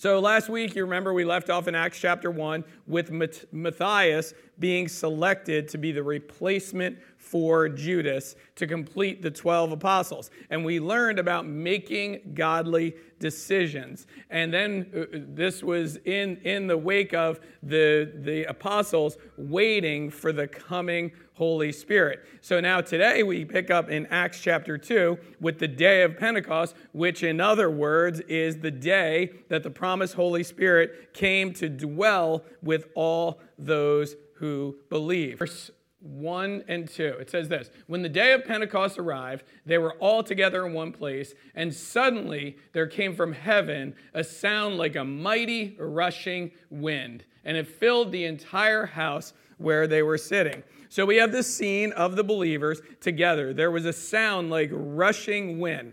So last week, you remember we left off in Acts chapter 1 with Matthias being selected to be the replacement for Judas to complete the 12 apostles. And we learned about making godly decisions. And then uh, this was in, in the wake of the, the apostles waiting for the coming Holy Spirit. So now today we pick up in Acts chapter 2 with the day of Pentecost, which in other words is the day that the promised Holy Spirit came to dwell with all those who believe. Verse 1 and 2. It says this When the day of Pentecost arrived, they were all together in one place, and suddenly there came from heaven a sound like a mighty rushing wind, and it filled the entire house where they were sitting. So we have this scene of the believers together. There was a sound like rushing wind.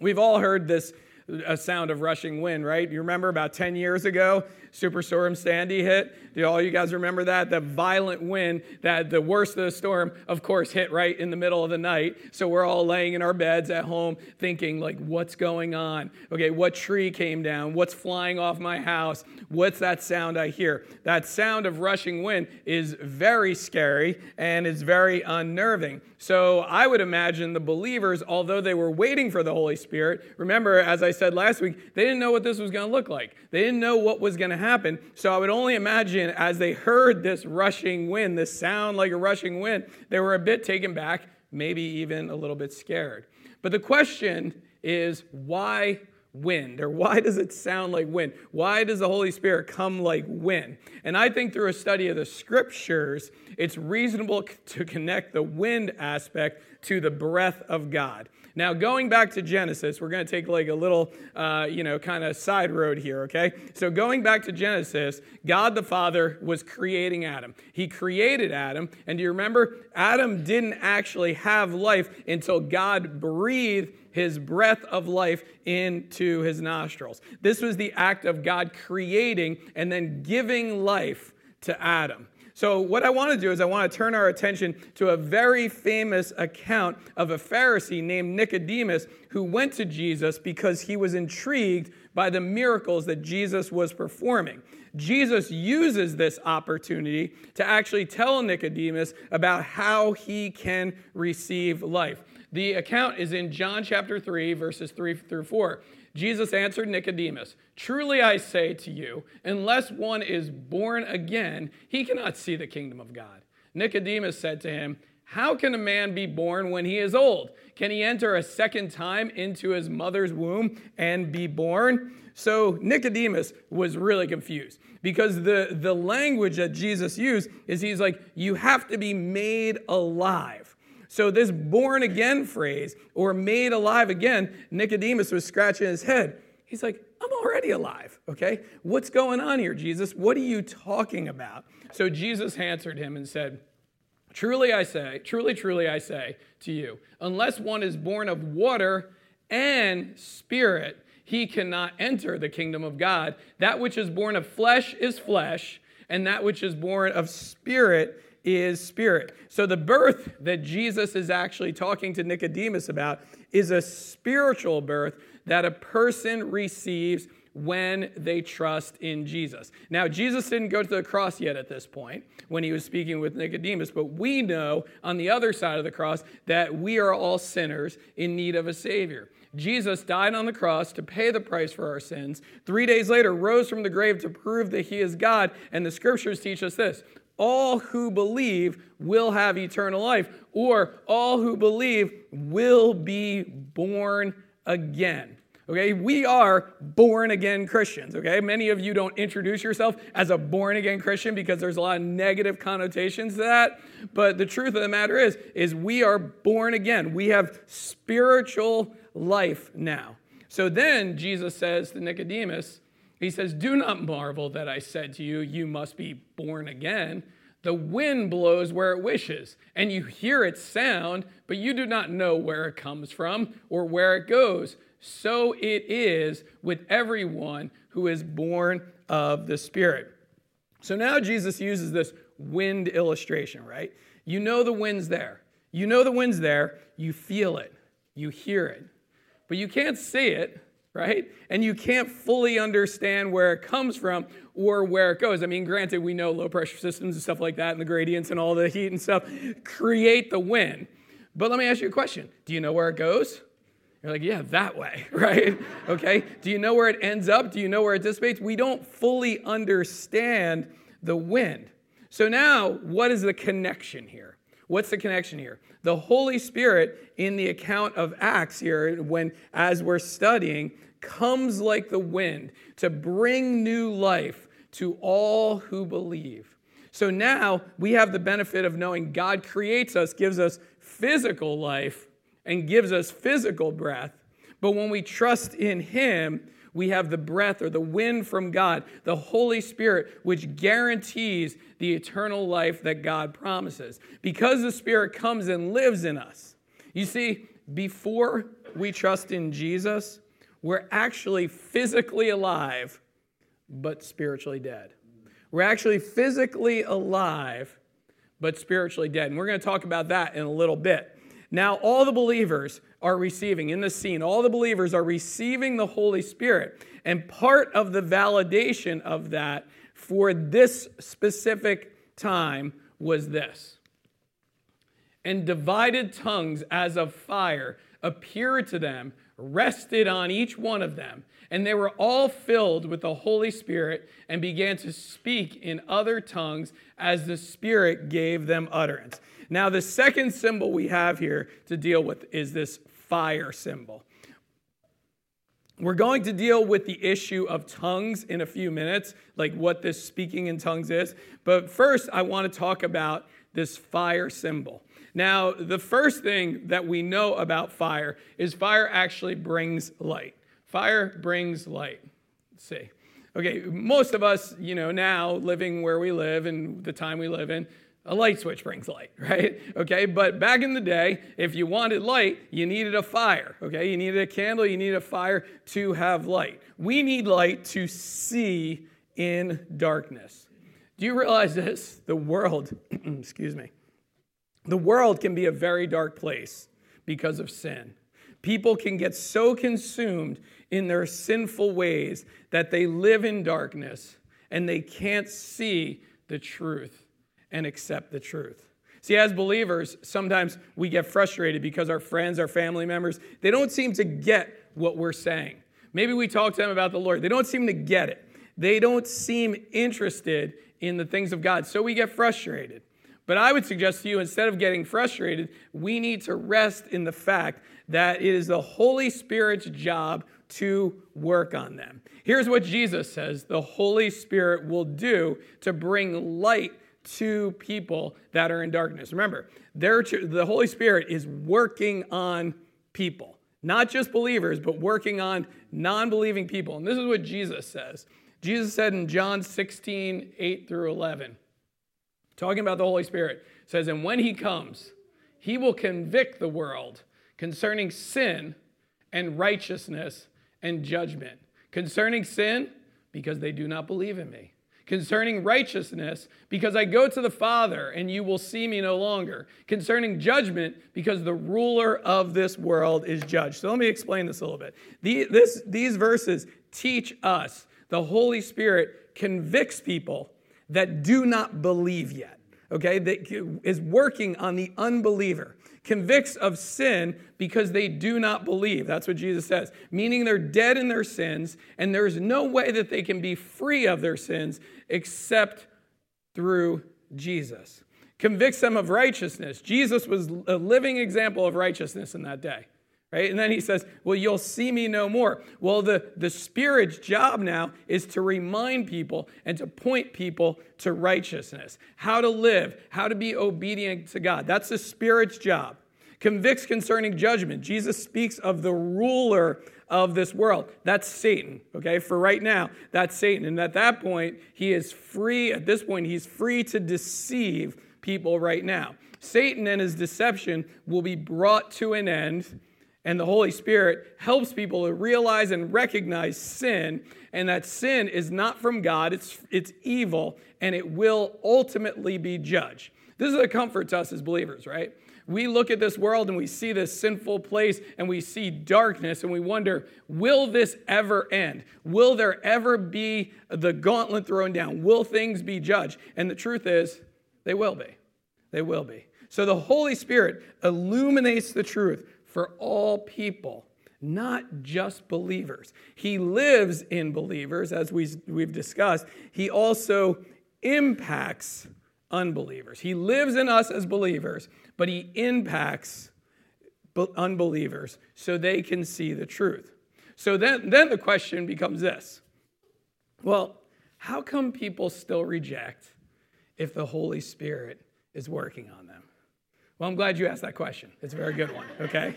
We've all heard this a sound of rushing wind, right? You remember about 10 years ago, Superstorm Sandy hit? Do all you guys remember that? The violent wind, that the worst of the storm, of course, hit right in the middle of the night. So we're all laying in our beds at home thinking, like, what's going on? Okay, what tree came down? What's flying off my house? What's that sound I hear? That sound of rushing wind is very scary and it's very unnerving. So I would imagine the believers, although they were waiting for the Holy Spirit, remember, as I said last week, they didn't know what this was going to look like. They didn't know what was going to happen. So I would only imagine as they heard this rushing wind, this sound like a rushing wind, they were a bit taken back, maybe even a little bit scared. But the question is why wind? Or why does it sound like wind? Why does the Holy Spirit come like wind? And I think through a study of the scriptures, it's reasonable to connect the wind aspect to the breath of God. Now, going back to Genesis, we're going to take like a little, uh, you know, kind of side road here, okay? So, going back to Genesis, God the Father was creating Adam. He created Adam, and do you remember? Adam didn't actually have life until God breathed his breath of life into his nostrils. This was the act of God creating and then giving life to Adam. So, what I want to do is, I want to turn our attention to a very famous account of a Pharisee named Nicodemus who went to Jesus because he was intrigued by the miracles that Jesus was performing. Jesus uses this opportunity to actually tell Nicodemus about how he can receive life. The account is in John chapter 3, verses 3 through 4. Jesus answered Nicodemus, Truly I say to you, unless one is born again, he cannot see the kingdom of God. Nicodemus said to him, How can a man be born when he is old? Can he enter a second time into his mother's womb and be born? So Nicodemus was really confused because the, the language that Jesus used is he's like, You have to be made alive. So, this born again phrase or made alive again, Nicodemus was scratching his head. He's like, I'm already alive, okay? What's going on here, Jesus? What are you talking about? So, Jesus answered him and said, Truly I say, truly, truly I say to you, unless one is born of water and spirit, he cannot enter the kingdom of God. That which is born of flesh is flesh, and that which is born of spirit is spirit. So the birth that Jesus is actually talking to Nicodemus about is a spiritual birth that a person receives when they trust in Jesus. Now, Jesus didn't go to the cross yet at this point when he was speaking with Nicodemus, but we know on the other side of the cross that we are all sinners in need of a Savior. Jesus died on the cross to pay the price for our sins. Three days later, rose from the grave to prove that he is God. And the scriptures teach us this all who believe will have eternal life, or all who believe will be born again. Okay, we are born again Christians. Okay, many of you don't introduce yourself as a born again Christian because there's a lot of negative connotations to that. But the truth of the matter is, is we are born again. We have spiritual life now. So then Jesus says to Nicodemus, he says, Do not marvel that I said to you, You must be born again. The wind blows where it wishes, and you hear its sound, but you do not know where it comes from or where it goes. So it is with everyone who is born of the Spirit. So now Jesus uses this wind illustration, right? You know the wind's there. You know the wind's there. You feel it. You hear it. But you can't see it right? And you can't fully understand where it comes from or where it goes. I mean, granted, we know low pressure systems and stuff like that, and the gradients and all the heat and stuff create the wind. But let me ask you a question Do you know where it goes? You're like, yeah, that way, right? Okay. Do you know where it ends up? Do you know where it dissipates? We don't fully understand the wind. So now, what is the connection here? What's the connection here? The Holy Spirit in the account of Acts here, when as we're studying, comes like the wind to bring new life to all who believe. So now we have the benefit of knowing God creates us, gives us physical life, and gives us physical breath. But when we trust in Him, we have the breath or the wind from God, the Holy Spirit, which guarantees the eternal life that God promises. Because the Spirit comes and lives in us. You see, before we trust in Jesus, we're actually physically alive, but spiritually dead. We're actually physically alive, but spiritually dead. And we're going to talk about that in a little bit. Now, all the believers are receiving in the scene, all the believers are receiving the Holy Spirit. And part of the validation of that for this specific time was this. And divided tongues as of fire appeared to them rested on each one of them, and they were all filled with the Holy Spirit and began to speak in other tongues as the Spirit gave them utterance. Now, the second symbol we have here to deal with is this fire symbol. We're going to deal with the issue of tongues in a few minutes, like what this speaking in tongues is. But first, I want to talk about this fire symbol. Now, the first thing that we know about fire is fire actually brings light. Fire brings light. Let's see. Okay, most of us, you know, now living where we live and the time we live in, a light switch brings light, right? Okay, but back in the day, if you wanted light, you needed a fire, okay? You needed a candle, you needed a fire to have light. We need light to see in darkness. Do you realize this? The world, excuse me, the world can be a very dark place because of sin. People can get so consumed in their sinful ways that they live in darkness and they can't see the truth and accept the truth. See, as believers, sometimes we get frustrated because our friends, our family members, they don't seem to get what we're saying. Maybe we talk to them about the Lord, they don't seem to get it. They don't seem interested in the things of God, so we get frustrated. But I would suggest to you, instead of getting frustrated, we need to rest in the fact that it is the Holy Spirit's job to work on them. Here's what Jesus says the Holy Spirit will do to bring light to people that are in darkness. Remember, the Holy Spirit is working on people, not just believers, but working on non believing people. And this is what Jesus says. Jesus said in John 16, 8 through 11 talking about the Holy Spirit, says, And when he comes, he will convict the world concerning sin and righteousness and judgment. Concerning sin, because they do not believe in me. Concerning righteousness, because I go to the Father and you will see me no longer. Concerning judgment, because the ruler of this world is judged. So let me explain this a little bit. The, this, these verses teach us the Holy Spirit convicts people that do not believe yet, okay, that is working on the unbeliever, convicts of sin because they do not believe. That's what Jesus says, meaning they're dead in their sins, and there's no way that they can be free of their sins except through Jesus. Convicts them of righteousness. Jesus was a living example of righteousness in that day. Right? And then he says, Well, you'll see me no more. Well, the, the Spirit's job now is to remind people and to point people to righteousness, how to live, how to be obedient to God. That's the Spirit's job. Convicts concerning judgment. Jesus speaks of the ruler of this world. That's Satan, okay? For right now, that's Satan. And at that point, he is free, at this point, he's free to deceive people right now. Satan and his deception will be brought to an end and the Holy Spirit helps people to realize and recognize sin, and that sin is not from God, it's, it's evil, and it will ultimately be judged. This is a comfort to us as believers, right? We look at this world and we see this sinful place and we see darkness and we wonder, will this ever end? Will there ever be the gauntlet thrown down? Will things be judged? And the truth is, they will be. They will be. So the Holy Spirit illuminates the truth for all people, not just believers. He lives in believers, as we, we've discussed. He also impacts unbelievers. He lives in us as believers, but he impacts unbelievers so they can see the truth. So then, then the question becomes this well, how come people still reject if the Holy Spirit is working on them? Well, I'm glad you asked that question. It's a very good one, okay?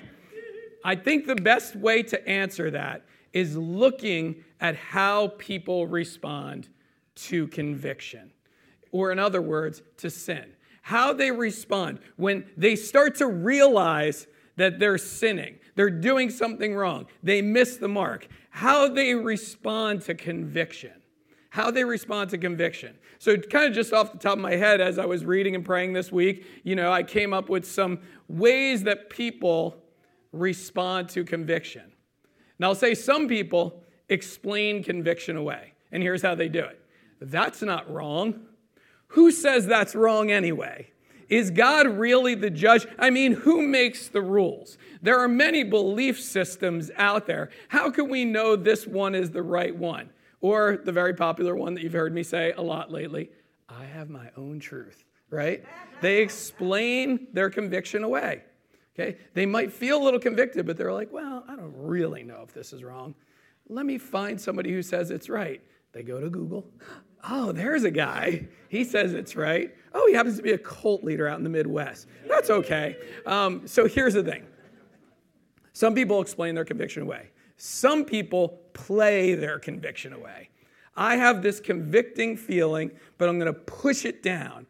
I think the best way to answer that is looking at how people respond to conviction, or in other words, to sin. How they respond when they start to realize that they're sinning, they're doing something wrong, they miss the mark. How they respond to conviction. How they respond to conviction. So, kind of just off the top of my head, as I was reading and praying this week, you know, I came up with some ways that people respond to conviction. Now, I'll say some people explain conviction away, and here's how they do it that's not wrong. Who says that's wrong anyway? Is God really the judge? I mean, who makes the rules? There are many belief systems out there. How can we know this one is the right one? Or the very popular one that you've heard me say a lot lately I have my own truth, right? They explain their conviction away. Okay? They might feel a little convicted, but they're like, well, I don't really know if this is wrong. Let me find somebody who says it's right. They go to Google. Oh, there's a guy. He says it's right. Oh, he happens to be a cult leader out in the Midwest. That's okay. Um, so here's the thing some people explain their conviction away. Some people play their conviction away. I have this convicting feeling, but I'm going to push it down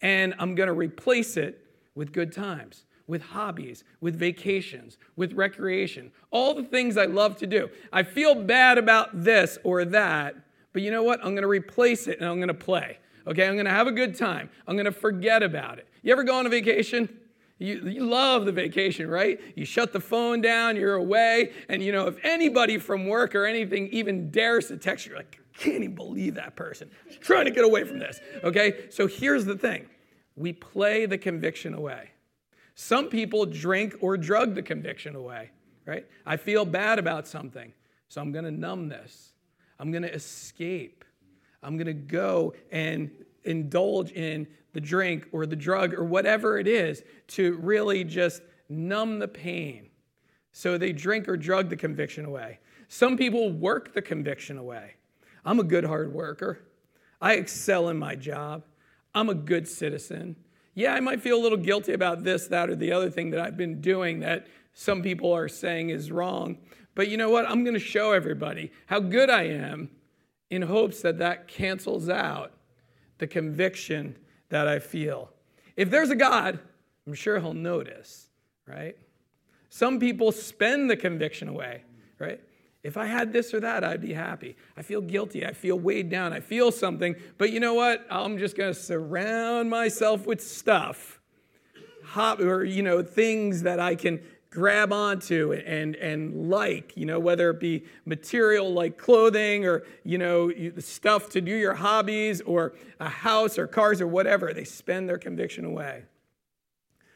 and I'm going to replace it with good times, with hobbies, with vacations, with recreation, all the things I love to do. I feel bad about this or that, but you know what? I'm going to replace it and I'm going to play. Okay, I'm going to have a good time. I'm going to forget about it. You ever go on a vacation? You, you love the vacation, right? You shut the phone down, you're away, and you know, if anybody from work or anything even dares to text you, you're like, I can't even believe that person. Trying to get away from this. Okay? So here's the thing we play the conviction away. Some people drink or drug the conviction away, right? I feel bad about something, so I'm gonna numb this. I'm gonna escape. I'm gonna go and indulge in the drink or the drug or whatever it is to really just numb the pain. So they drink or drug the conviction away. Some people work the conviction away. I'm a good hard worker. I excel in my job. I'm a good citizen. Yeah, I might feel a little guilty about this, that, or the other thing that I've been doing that some people are saying is wrong. But you know what? I'm going to show everybody how good I am in hopes that that cancels out the conviction that I feel. If there's a God, I'm sure he'll notice, right? Some people spend the conviction away, right? If I had this or that, I'd be happy. I feel guilty. I feel weighed down. I feel something. But you know what? I'm just going to surround myself with stuff, or, you know, things that I can grab onto and, and like, you know, whether it be material like clothing or, you know, stuff to do your hobbies or a house or cars or whatever. They spend their conviction away.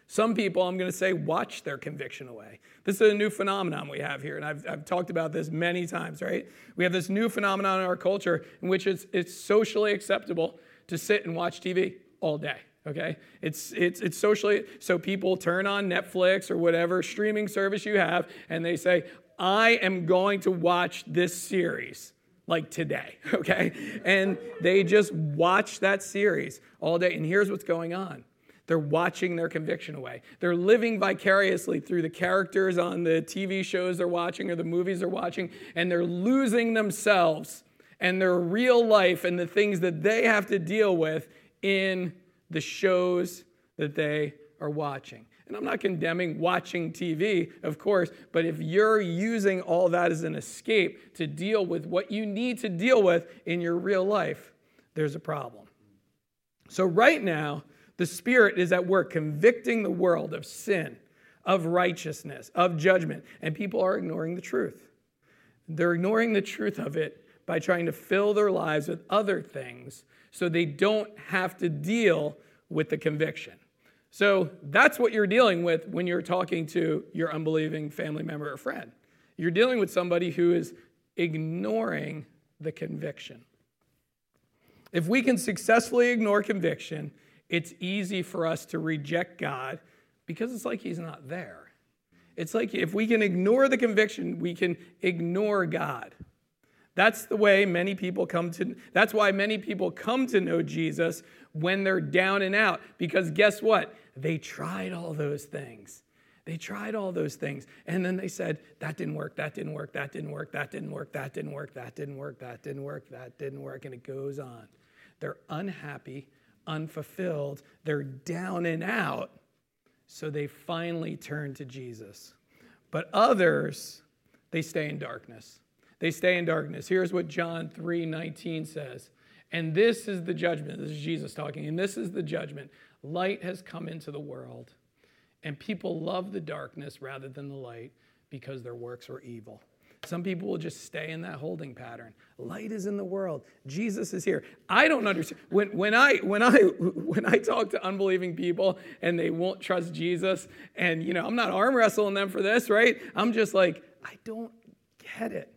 Some people, I'm going to say, watch their conviction away. This is a new phenomenon we have here, and I've, I've talked about this many times, right? We have this new phenomenon in our culture in which it's, it's socially acceptable to sit and watch TV all day okay? It's it's it's socially so people turn on netflix or whatever streaming service you have and they say i am going to watch this series like today okay? And they just watch that series all day. And here's what's going on. They're watching their conviction away. They're living vicariously through the characters on the TV shows they're watching or the movies they're watching, and they're losing themselves and their real life and the things that they have to deal with in the shows that they are watching. And I'm not condemning watching TV, of course, but if you're using all that as an escape to deal with what you need to deal with in your real life, there's a problem. So, right now, The Spirit is at work convicting the world of sin, of righteousness, of judgment, and people are ignoring the truth. They're ignoring the truth of it by trying to fill their lives with other things so they don't have to deal with the conviction. So that's what you're dealing with when you're talking to your unbelieving family member or friend. You're dealing with somebody who is ignoring the conviction. If we can successfully ignore conviction, it's easy for us to reject God because it's like He's not there. It's like if we can ignore the conviction, we can ignore God. That's the way many people come to that's why many people come to know Jesus when they're down and out because guess what? They tried all those things. They tried all those things and then they said that didn't work, that didn't work, that didn't work, that didn't work, that didn't work, that didn't work, that didn't work, that didn't work and it goes on. They're unhappy, unfulfilled, they're down and out. So they finally turn to Jesus. But others, they stay in darkness. They stay in darkness. Here's what John 3 19 says. And this is the judgment. This is Jesus talking. And this is the judgment. Light has come into the world, and people love the darkness rather than the light because their works were evil. Some people will just stay in that holding pattern. Light is in the world. Jesus is here. I don't understand. When, when, I, when, I, when I talk to unbelieving people and they won't trust Jesus, and you know, I'm not arm wrestling them for this, right? I'm just like, I don't get it.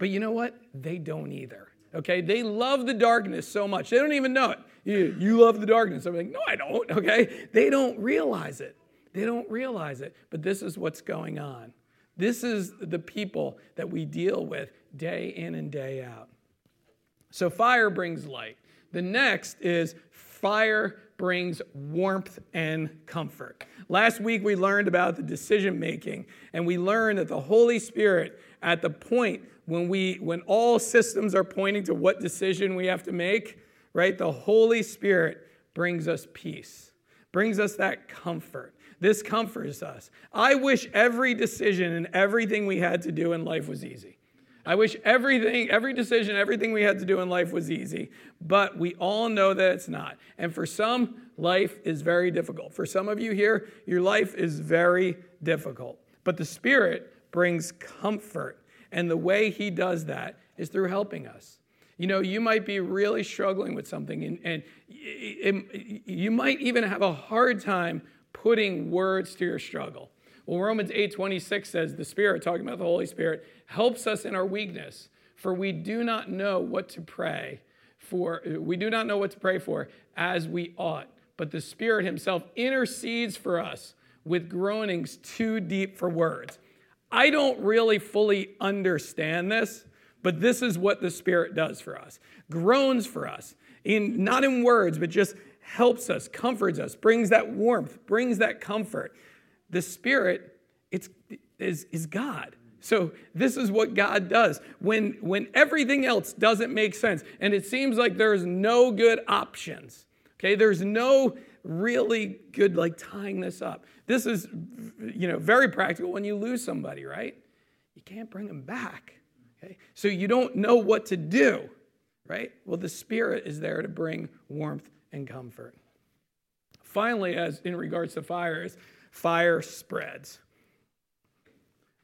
But you know what? They don't either. Okay? They love the darkness so much. They don't even know it. You, you love the darkness. I'm like, no, I don't. Okay? They don't realize it. They don't realize it. But this is what's going on. This is the people that we deal with day in and day out. So fire brings light. The next is fire brings warmth and comfort. Last week we learned about the decision making, and we learned that the Holy Spirit, at the point when we when all systems are pointing to what decision we have to make, right? The Holy Spirit brings us peace, brings us that comfort. This comforts us. I wish every decision and everything we had to do in life was easy. I wish everything, every decision, everything we had to do in life was easy, but we all know that it's not. And for some, life is very difficult. For some of you here, your life is very difficult. But the Spirit brings comfort. And the way He does that is through helping us. You know, you might be really struggling with something, and, and you might even have a hard time putting words to your struggle. Well, Romans 8:26 says the Spirit, talking about the Holy Spirit, helps us in our weakness, for we do not know what to pray for. We do not know what to pray for as we ought, but the Spirit Himself intercedes for us with groanings too deep for words. I don't really fully understand this, but this is what the Spirit does for us. Groans for us, in not in words, but just helps us, comforts us, brings that warmth, brings that comfort. The Spirit it's, is, is God. So this is what God does. When, when everything else doesn't make sense and it seems like there's no good options, okay, there's no really good like tying this up. This is, you know, very practical when you lose somebody, right? You can't bring them back. Okay? So you don't know what to do, right? Well, the Spirit is there to bring warmth and comfort. Finally, as in regards to fires, fire spreads.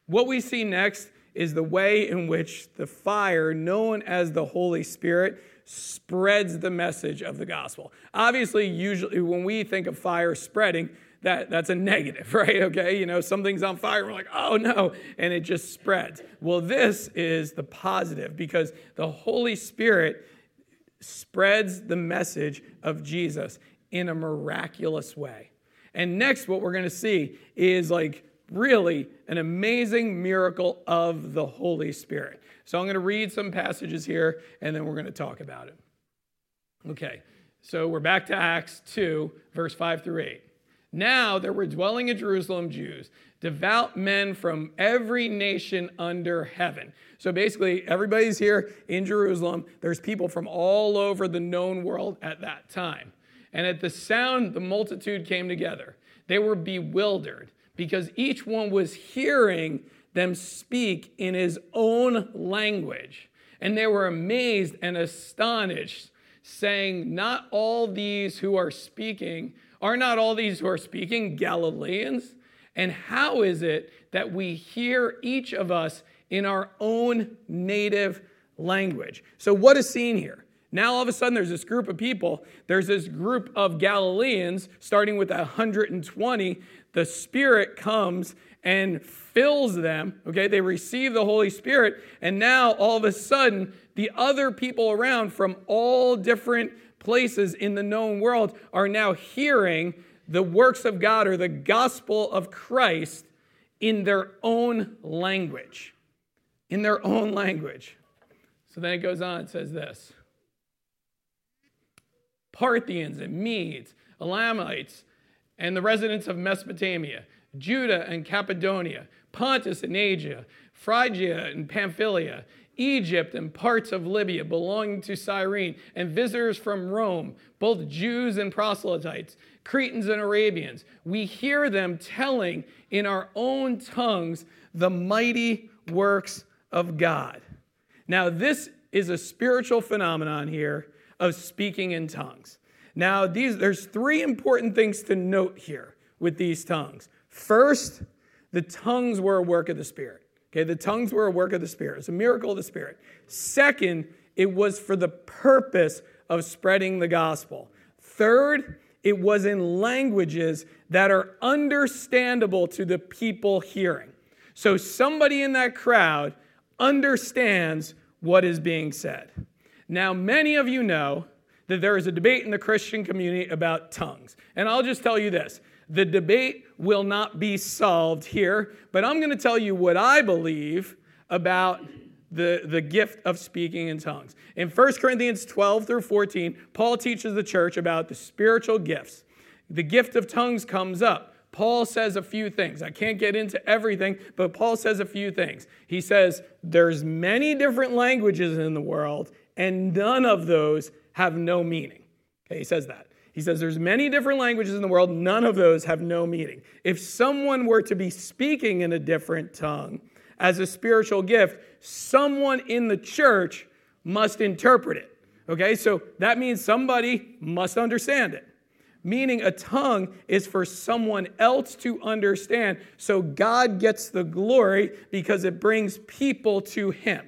What we see next is the way in which the fire, known as the Holy Spirit, spreads the message of the gospel. Obviously, usually when we think of fire spreading, that, that's a negative, right? Okay, you know, something's on fire, we're like, oh no, and it just spreads. Well, this is the positive because the Holy Spirit spreads the message of Jesus in a miraculous way. And next, what we're going to see is like really an amazing miracle of the Holy Spirit. So I'm going to read some passages here and then we're going to talk about it. Okay, so we're back to Acts 2, verse 5 through 8. Now there were dwelling in Jerusalem Jews, devout men from every nation under heaven. So basically, everybody's here in Jerusalem. There's people from all over the known world at that time. And at the sound, the multitude came together. They were bewildered because each one was hearing them speak in his own language. And they were amazed and astonished saying, Not all these who are speaking, are not all these who are speaking Galileans? And how is it that we hear each of us in our own native language? So, what is seen here? Now, all of a sudden, there's this group of people. There's this group of Galileans, starting with 120. The Spirit comes and fills them. Okay, they receive the Holy Spirit. And now, all of a sudden, the other people around from all different places in the known world are now hearing the works of God or the gospel of Christ in their own language. In their own language. So then it goes on, it says this Parthians and Medes, Elamites, and the residents of Mesopotamia, Judah and Cappadocia, Pontus and Asia, Phrygia and Pamphylia, Egypt and parts of Libya belonging to Cyrene, and visitors from Rome, both Jews and proselytes, Cretans and Arabians. We hear them telling in our own tongues the mighty works of God. Now, this is a spiritual phenomenon here of speaking in tongues. Now, these, there's three important things to note here with these tongues. First, the tongues were a work of the Spirit. Okay, the tongues were a work of the Spirit. It's a miracle of the Spirit. Second, it was for the purpose of spreading the gospel. Third, it was in languages that are understandable to the people hearing. So somebody in that crowd understands what is being said. Now, many of you know that there is a debate in the Christian community about tongues. And I'll just tell you this the debate will not be solved here, but I'm going to tell you what I believe about the, the gift of speaking in tongues. In 1 Corinthians 12 through 14, Paul teaches the church about the spiritual gifts. The gift of tongues comes up. Paul says a few things. I can't get into everything, but Paul says a few things. He says there's many different languages in the world and none of those have no meaning. Okay, he says that. He says there's many different languages in the world, none of those have no meaning. If someone were to be speaking in a different tongue as a spiritual gift, someone in the church must interpret it. Okay, so that means somebody must understand it. Meaning a tongue is for someone else to understand, so God gets the glory because it brings people to Him.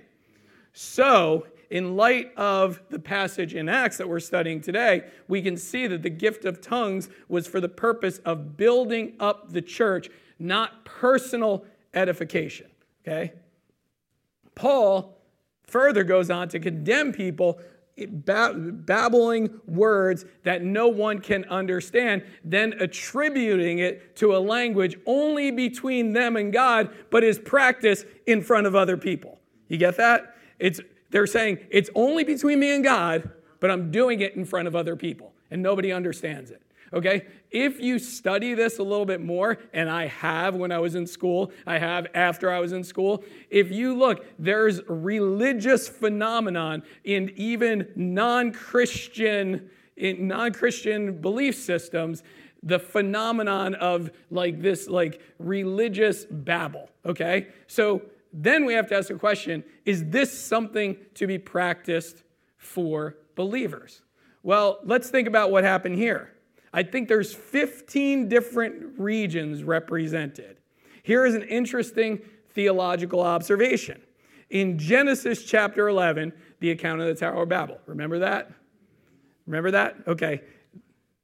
So in light of the passage in Acts that we're studying today, we can see that the gift of tongues was for the purpose of building up the church, not personal edification. Okay? Paul further goes on to condemn people babbling words that no one can understand, then attributing it to a language only between them and God, but is practiced in front of other people. You get that? It's they're saying, it's only between me and God, but I'm doing it in front of other people, and nobody understands it. Okay? If you study this a little bit more, and I have when I was in school, I have after I was in school, if you look, there's religious phenomenon in even non-Christian in non-Christian belief systems the phenomenon of like this like religious babble okay so then we have to ask the question is this something to be practiced for believers? Well, let's think about what happened here. I think there's 15 different regions represented. Here is an interesting theological observation. In Genesis chapter 11, the account of the Tower of Babel. Remember that? Remember that? Okay.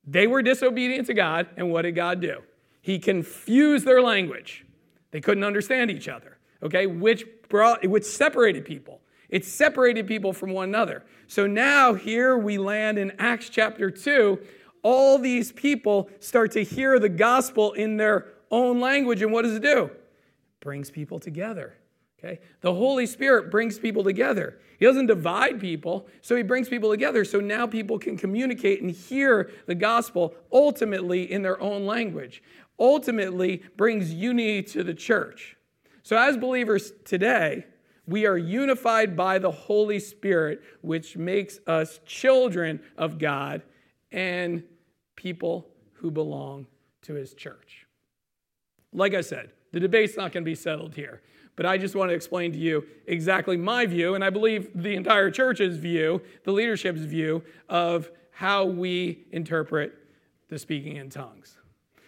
They were disobedient to God, and what did God do? He confused their language. They couldn't understand each other okay, which brought which separated people. It separated people from one another. So now here we land in Acts chapter 2. All these people start to hear the gospel in their own language. And what does it do? It brings people together. Okay? The Holy Spirit brings people together. He doesn't divide people, so he brings people together. So now people can communicate and hear the gospel ultimately in their own language. Ultimately brings unity to the church. So, as believers today, we are unified by the Holy Spirit, which makes us children of God and people who belong to his church. Like I said, the debate's not going to be settled here. But I just want to explain to you exactly my view, and I believe the entire church's view, the leadership's view of how we interpret the speaking in tongues.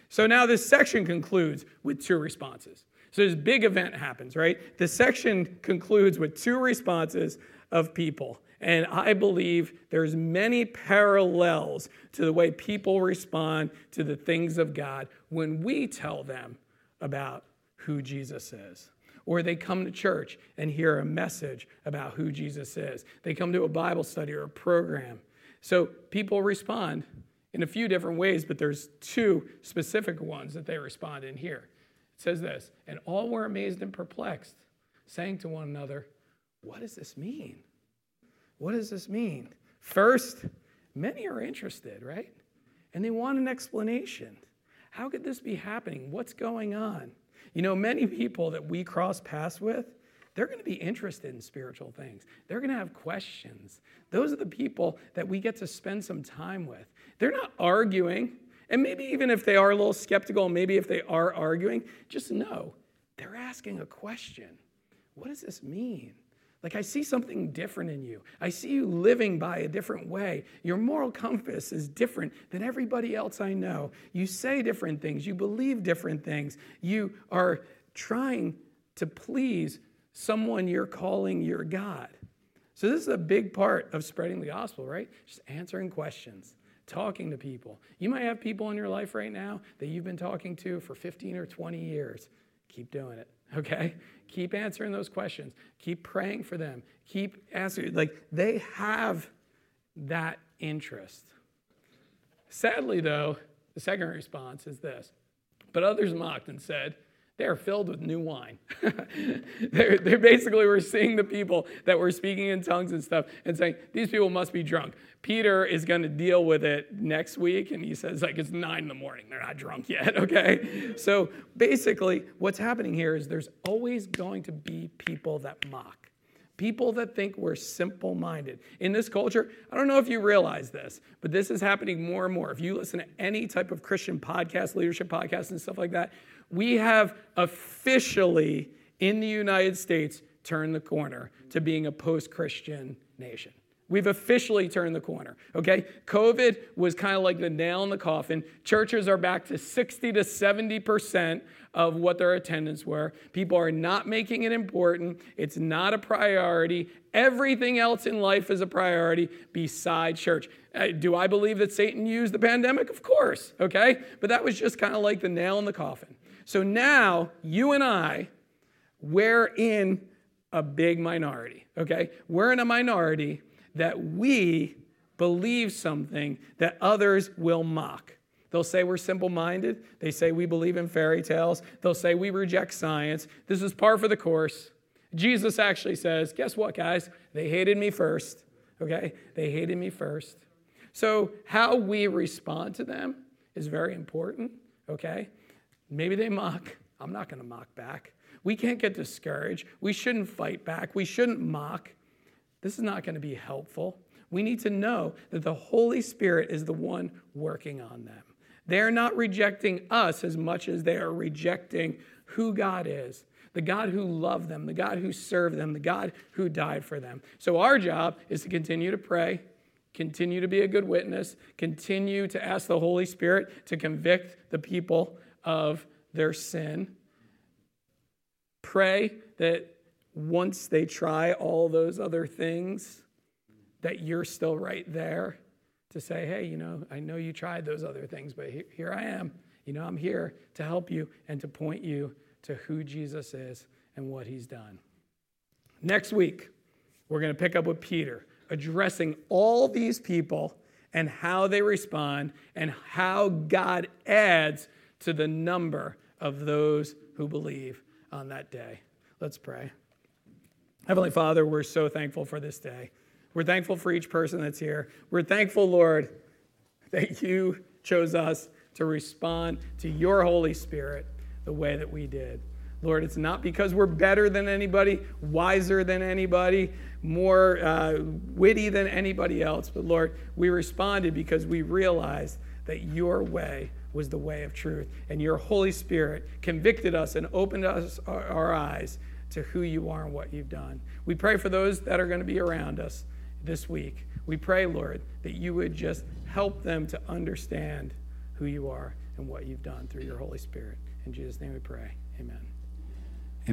So now this section concludes with two responses. So this big event happens, right? The section concludes with two responses of people. And I believe there's many parallels to the way people respond to the things of God when we tell them about who Jesus is. Or they come to church and hear a message about who Jesus is. They come to a Bible study or a program. So people respond in a few different ways, but there's two specific ones that they respond in here. It says this, and all were amazed and perplexed, saying to one another, What does this mean? What does this mean? First, many are interested, right? And they want an explanation. How could this be happening? What's going on? You know, many people that we cross paths with, they're going to be interested in spiritual things. They're going to have questions. Those are the people that we get to spend some time with. They're not arguing. And maybe even if they are a little skeptical, maybe if they are arguing, just know they're asking a question. What does this mean? Like, I see something different in you. I see you living by a different way. Your moral compass is different than everybody else I know. You say different things. You believe different things. You are trying to please someone you're calling your God. So, this is a big part of spreading the gospel, right? Just answering questions, talking to people. You might have people in your life right now that you've been talking to for 15 or 20 years. Keep doing it, okay? Keep answering those questions. Keep praying for them. Keep asking. Like they have that interest. Sadly, though, the second response is this. But others mocked and said, they are filled with new wine. they're, they're basically, we're seeing the people that were speaking in tongues and stuff and saying, these people must be drunk. Peter is going to deal with it next week, and he says, like, it's nine in the morning. They're not drunk yet, okay? So basically, what's happening here is there's always going to be people that mock. People that think we're simple minded. In this culture, I don't know if you realize this, but this is happening more and more. If you listen to any type of Christian podcast, leadership podcast, and stuff like that, we have officially in the United States turned the corner to being a post Christian nation. We've officially turned the corner, okay? COVID was kind of like the nail in the coffin. Churches are back to 60 to 70% of what their attendance were. People are not making it important. It's not a priority. Everything else in life is a priority beside church. Uh, do I believe that Satan used the pandemic? Of course, okay? But that was just kind of like the nail in the coffin. So now, you and I, we're in a big minority, okay? We're in a minority that we believe something that others will mock. They'll say we're simple minded. They say we believe in fairy tales. They'll say we reject science. This is par for the course. Jesus actually says, guess what, guys? They hated me first. Okay? They hated me first. So, how we respond to them is very important. Okay? Maybe they mock. I'm not going to mock back. We can't get discouraged. We shouldn't fight back. We shouldn't mock. This is not going to be helpful. We need to know that the Holy Spirit is the one working on them. They're not rejecting us as much as they are rejecting who God is the God who loved them, the God who served them, the God who died for them. So, our job is to continue to pray, continue to be a good witness, continue to ask the Holy Spirit to convict the people of their sin. Pray that once they try all those other things, that you're still right there to say, hey, you know, I know you tried those other things, but here I am. You know, I'm here to help you and to point you to who Jesus is and what he's done. Next week, we're going to pick up with Peter, addressing all these people and how they respond and how God adds to the number of those who believe on that day. Let's pray. Heavenly Father, we're so thankful for this day. We're thankful for each person that's here. We're thankful, Lord, that you chose us to respond to your Holy Spirit the way that we did. Lord, it's not because we're better than anybody, wiser than anybody, more uh, witty than anybody else, but Lord, we responded because we realized that your way was the way of truth. And your Holy Spirit convicted us and opened us our, our eyes to who you are and what you've done. We pray for those that are going to be around us this week. We pray, Lord, that you would just help them to understand who you are and what you've done through your Holy Spirit. In Jesus' name we pray. Amen.